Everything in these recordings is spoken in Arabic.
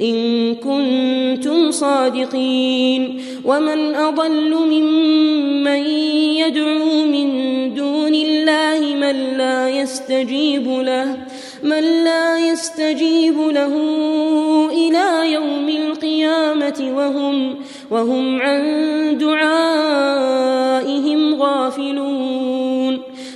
إن كنتم صادقين. ومن أضل ممن يدعو من دون الله من لا يستجيب له من لا يستجيب له إلى يوم القيامة وهم وهم عن دعائهم غافلون.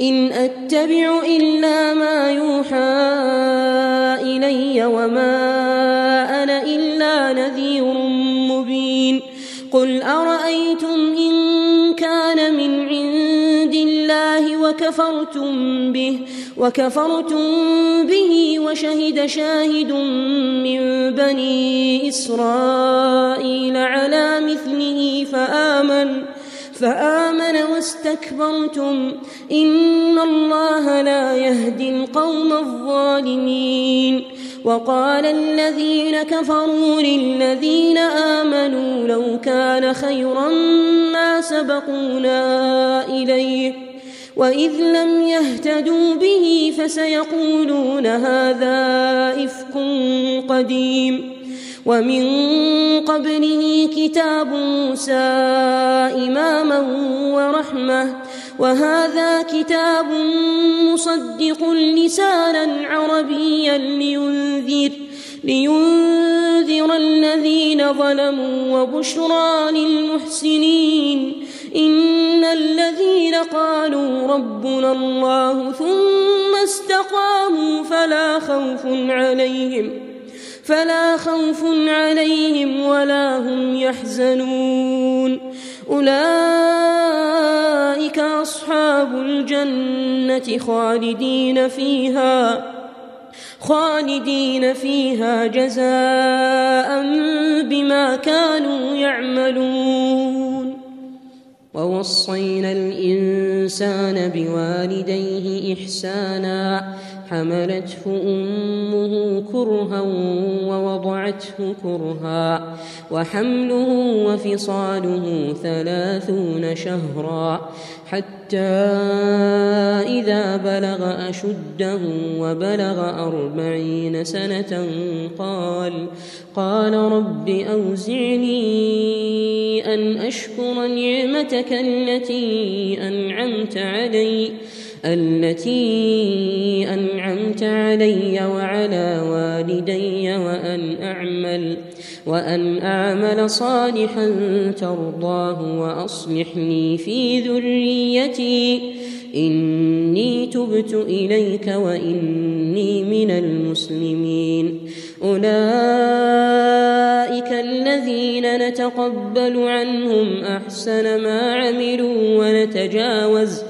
إن أتبع إلا ما يوحى إلي وما أنا إلا نذير مبين. قل أرأيتم إن كان من عند الله وكفرتم به وكفرتم به وشهد شاهد من بني إسرائيل على مثله فآمن. فآمن واستكبرتم إن الله لا يهدي القوم الظالمين وقال الذين كفروا للذين آمنوا لو كان خيرا ما سبقونا إليه وإذ لم يهتدوا به فسيقولون هذا إفك قديم ومن قبله كتاب موسى إماما ورحمة وهذا كتاب مصدق لسانا عربيا لينذر لينذر الذين ظلموا وبشرى للمحسنين. إن الذين قالوا ربنا الله ثم استقاموا فلا خوف عليهم. فلا خوف عليهم ولا هم يحزنون. أولئك أصحاب الجنة خالدين فيها خالدين فيها جزاء بما كانوا يعملون. ووصينا الإنسان بوالديه إحسانا حملته أمه كرها ووضعته كرها وحمله وفصاله ثلاثون شهرا حتى إذا بلغ أشده وبلغ أربعين سنة قال قال رب أوزعني أن أشكر نعمتك التي أنعمت علي التي أنعمت علي وعلى والدي وأن أعمل وأن أعمل صالحا ترضاه وأصلح لي في ذريتي. إني تبت إليك وإني من المسلمين. أولئك الذين نتقبل عنهم أحسن ما عملوا ونتجاوز ۖ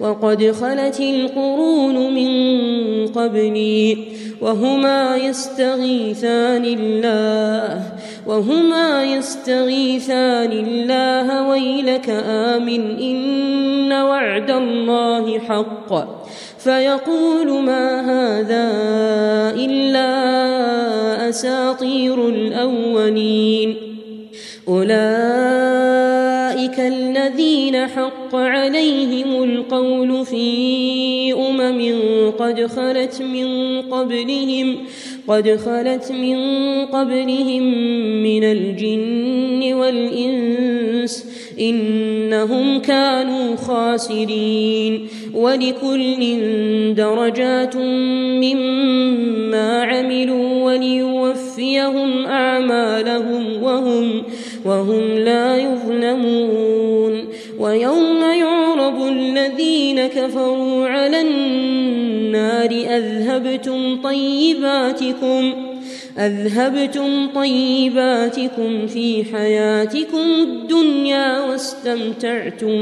وقد خلت القرون من قبلي وهما يستغيثان الله وهما يستغيثان الله ويلك آمن إن وعد الله حق فيقول ما هذا إلا أساطير الأولين أولئك الذين حق عليهم القول في أمم قد خلت من قبلهم قد خلت من قبلهم من الجن والإنس إنهم كانوا خاسرين. ولكل درجات مما عملوا وليوفيهم أعمالهم وهم وهم لا يظلمون. ويوم يعرض الذين كفروا على النار أذهبتم طيباتكم أذهبتم طيباتكم في حياتكم الدنيا واستمتعتم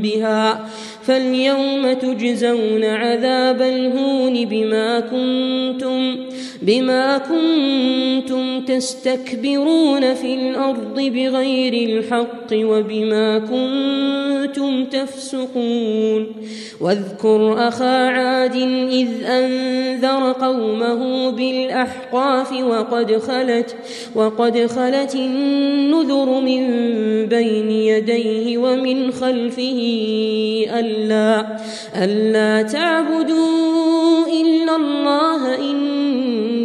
بها فاليوم تجزون عذاب الهون بما كنتم بما كنتم تستكبرون في الأرض بغير الحق وبما كنتم تفسقون. واذكر أخا عاد إذ أنذر قومه بالأحقاف وقد خلت وقد خلت النذر من بين يديه ومن خلفه ألا ألا تعبدوا إلا الله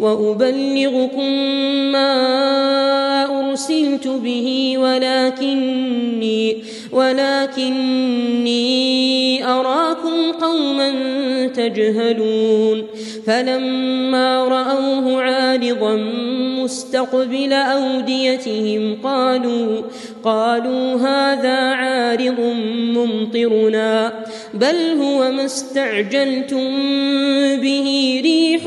وأبلغكم ما أرسلت به ولكني ولكني أراكم قوما تجهلون. فلما رأوه عارضا مستقبل أوديتهم قالوا قالوا هذا عارض ممطرنا بل هو ما استعجلتم به ريح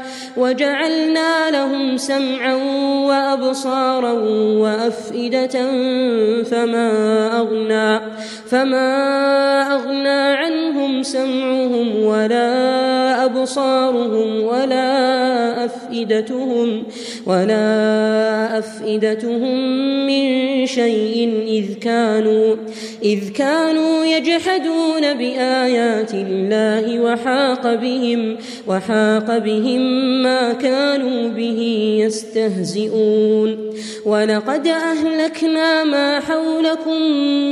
وجعلنا لهم سمعا وأبصارا وأفئدة فما أغنى فما أغنى عنهم سمعهم ولا أبصارهم ولا أفئدتهم ولا أفئدتهم من شيء إذ كانوا إذ كانوا يجحدون بآيات الله وحاق بهم وحاق بهم ما كانوا به يستهزئون. ولقد أهلكنا ما حولكم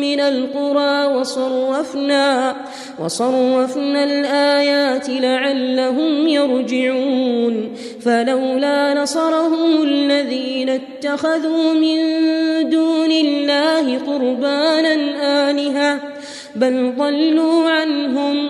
من القرى وصرفنا وصرفنا الآيات لعلهم يرجعون. فلولا نصرهم الذين اتخذوا من دون الله قربانا آلهة بل ضلوا عنهم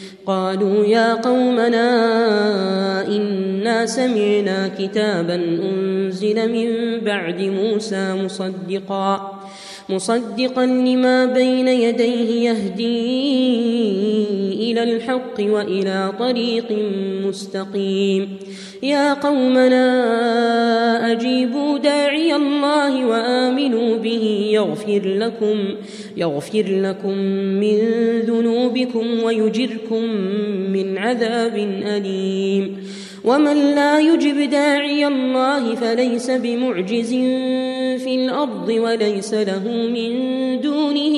قالوا يا قومنا إنا سمعنا كتابا أنزل من بعد موسى مصدقا مصدقا لما بين يديه يهدي إلى الحق وإلى طريق مستقيم. يا قومنا أجيبوا داعي الله وآمنوا به يغفر لكم يغفر لكم من ذنوبكم ويجركم من عذاب أليم. ومن لا يجب داعي الله فليس بمعجز في الأرض وليس له من دونه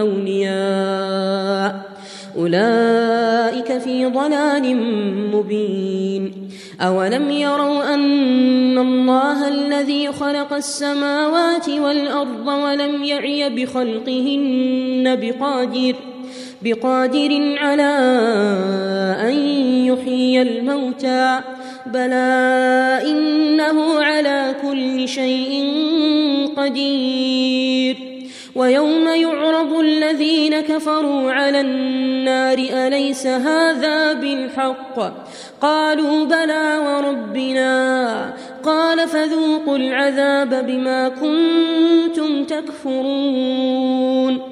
أولياء أولئك في ضلال مبين أولم يروا أن الله الذي خلق السماوات والأرض ولم يعي بخلقهن بقادر بقادر على أن يحيي الموتى بلى إنه على كل شيء قدير. ويوم يعرض الذين كفروا على النار أليس هذا بالحق؟ قالوا بلى وربنا. قال فذوقوا العذاب بما كنتم تكفرون.